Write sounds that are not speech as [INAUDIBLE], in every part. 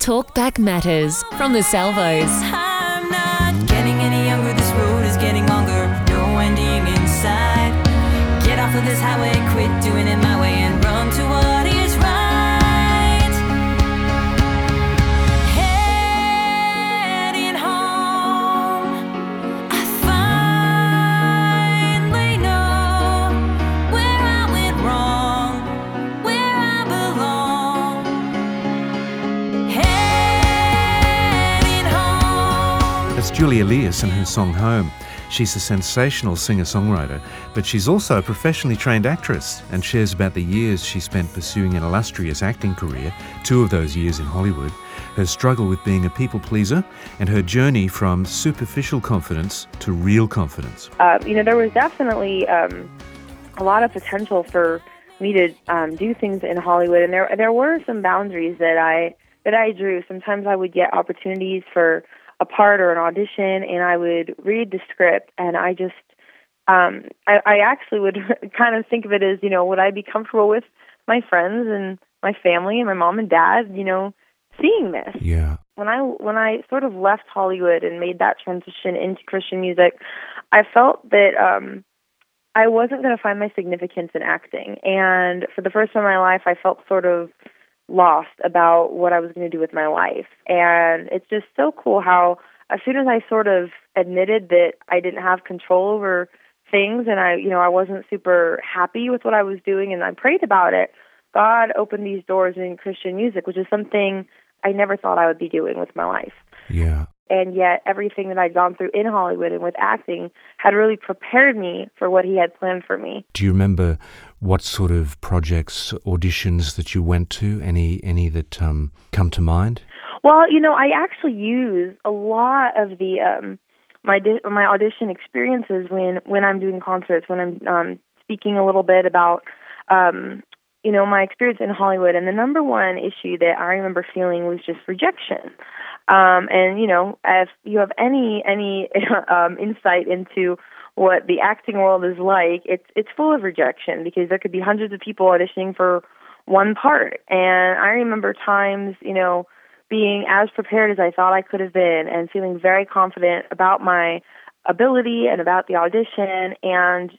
Talkback Matters from the Salvos. I'm not getting any younger. This road is getting longer. No ending inside. Get off of this highway, quit doing it my Julia Elias and her song Home. She's a sensational singer songwriter, but she's also a professionally trained actress and shares about the years she spent pursuing an illustrious acting career, two of those years in Hollywood, her struggle with being a people pleaser, and her journey from superficial confidence to real confidence. uh, you know, there was definitely um, a lot of potential for me to um, do things in Hollywood, and there there were some boundaries that I that I drew. Sometimes I would get opportunities for a part or an audition, and I would read the script, and I just um, I, I actually would [LAUGHS] kind of think of it as, you know, would I be comfortable with my friends and my family and my mom and dad, you know, seeing this? Yeah. when I when I sort of left Hollywood and made that transition into Christian music, I felt that um I wasn't going to find my significance in acting. And for the first time in my life, I felt sort of lost about what I was going to do with my life. And it's just so cool how as soon as I sort of admitted that I didn't have control over things and I, you know, I wasn't super happy with what I was doing and I prayed about it, God opened these doors in Christian music, which is something I never thought I would be doing with my life. Yeah. And yet, everything that I'd gone through in Hollywood and with acting had really prepared me for what He had planned for me. Do you remember what sort of projects, auditions that you went to? Any any that um, come to mind? Well, you know, I actually use a lot of the um, my di- my audition experiences when when I'm doing concerts, when I'm um, speaking a little bit about um, you know my experience in Hollywood. And the number one issue that I remember feeling was just rejection. Um, and you know, if you have any any [LAUGHS] um, insight into what the acting world is like, it's it's full of rejection because there could be hundreds of people auditioning for one part. And I remember times, you know, being as prepared as I thought I could have been and feeling very confident about my ability and about the audition and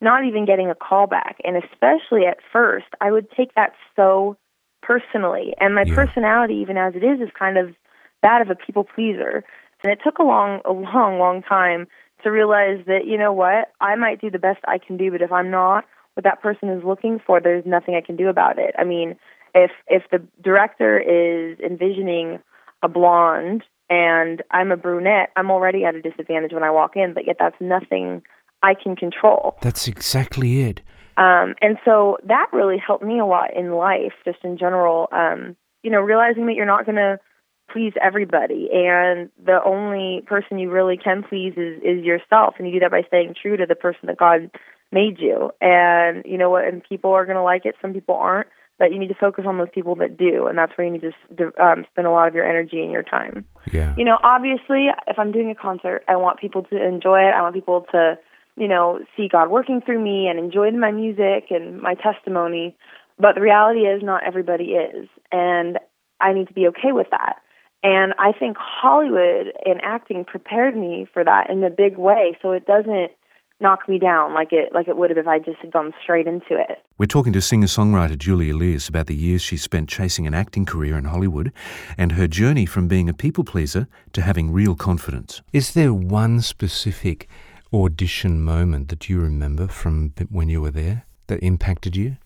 not even getting a call back. And especially at first, I would take that so personally. And my Yeah. personality, even as it is, is kind of that of a people pleaser. And it took a long, a long, long time to realize that, you know what, I might do the best I can do, but if I'm not what that person is looking for, there's nothing I can do about it. I mean, if if the director is envisioning a blonde and I'm a brunette, I'm already at a disadvantage when I walk in, but yet that's nothing I can control. That's exactly it. Um, and so that really helped me a lot in life, just in general. Um, you know, realizing that you're not going to please everybody, and the only person you really can please is is yourself, and you do that by staying true to the person that God made you. And you know what? And people are going to like it. Some people aren't. But you need to focus on those people that do, and that's where you need to um, spend a lot of your energy and your time Yeah. you know, obviously, if I'm doing a concert, I want people to enjoy it. I want people to, you know, see God working through me and enjoy my music and my testimony. But the reality is, not everybody is. And I need to be okay with that. And I think Hollywood and acting prepared me for that in a big way so it doesn't knock me down like it like it would have if I just had gone straight into it. We're talking to singer songwriter Julia Elias about the years she spent chasing an acting career in Hollywood and her journey from being a people pleaser to having real confidence. Is there one specific audition moment that you remember from when you were there that impacted you?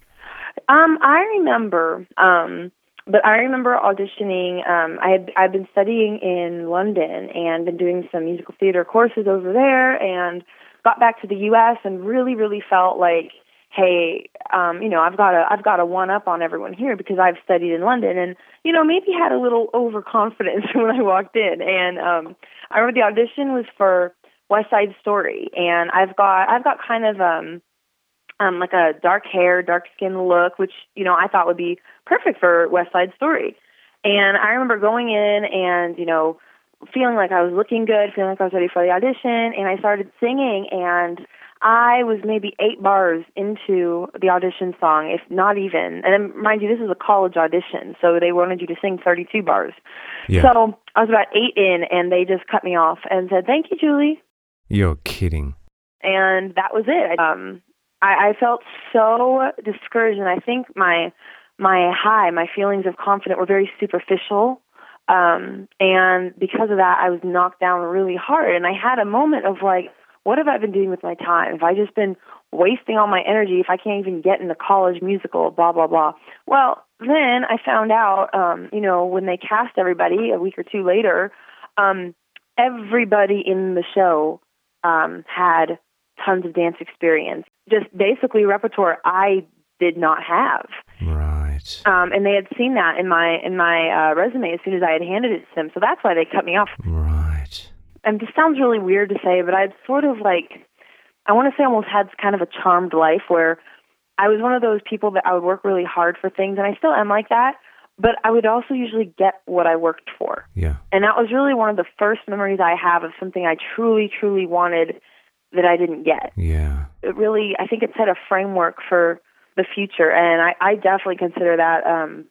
Um, I remember, um, but I remember auditioning. Um, I had I've been studying in London and been doing some musical theater courses over there, and got back to the U.S. and really, really felt like, hey, um, you know, I've got to I've got a one up on everyone here because I've studied in London, and you know, maybe had a little overconfidence [LAUGHS] when I walked in. And um, I remember the audition was for West Side Story, and I've got I've got kind of um um, like a dark hair, dark skin look, which you know I thought would be perfect for West Side Story. And I remember going in and you know feeling like I was looking good, feeling like I was ready for the audition, and I started singing, and I was maybe eight bars into the audition song, if not even. And then, mind you, this is a college audition, so they wanted you to sing 32 bars. Yeah. So I was about eight in, and they just cut me off and said, "Thank you, Julie." You're kidding. and that was it. Um, I, I felt so discouraged, and I think my my high, my feelings of confidence were very superficial. Um, and because of that, I was knocked down really hard. And I had a moment of like, what have I been doing with my time? Have I just been wasting all my energy if I can't even get in the college musical, blah, blah, blah. Well, then I found out, um, you know, when they cast everybody a week or two later, um, everybody in the show um, had tons of dance experience, just basically repertoire I did not have. Right. Um, and they had seen that in my in my uh, resume as soon as I had handed it to them. So that's why they cut me off. Right. And this sounds really weird to say, but I'd sort of like I want to say almost had kind of a charmed life where I was one of those people that I would work really hard for things, and I still am like that. But I would also usually get what I worked for. Yeah. And that was really one of the first memories I have of something I truly, truly wanted that I didn't get. Yeah. It really, I think it set a framework for the future, and I, I definitely consider that um,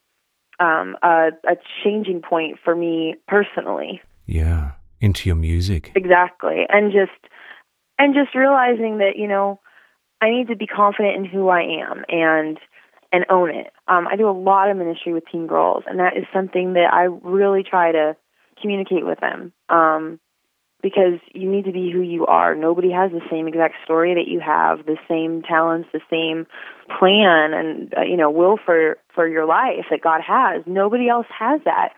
um, a, a changing point for me personally. Yeah. Into your music. Exactly, and just and just realizing that you know I need to be confident in who I am and and own it. Um, I do a lot of ministry with teen girls, and that is something that I really try to communicate with them. Um, because you need to be who you are. Nobody has the same exact story that you have, the same talents, the same plan, and uh, you know will for for your life that God has. Nobody else has that.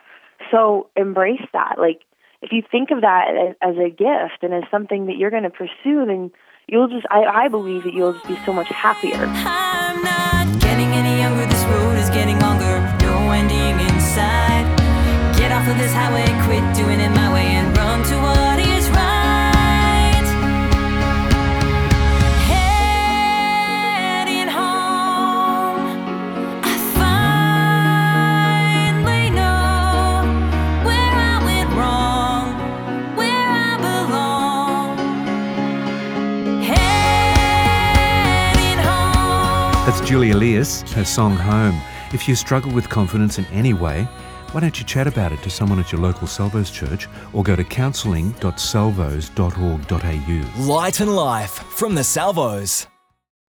So embrace that. Like if you think of that as, as a gift and as something that you're going to pursue, then you'll just I, I believe that you'll just be so much happier. That's Julie Elias, her song Home. If you struggle with confidence in any way, why don't you chat about it to someone at your local Salvos church or go to counselling.salvos.org.au. Light and Life from the Salvos.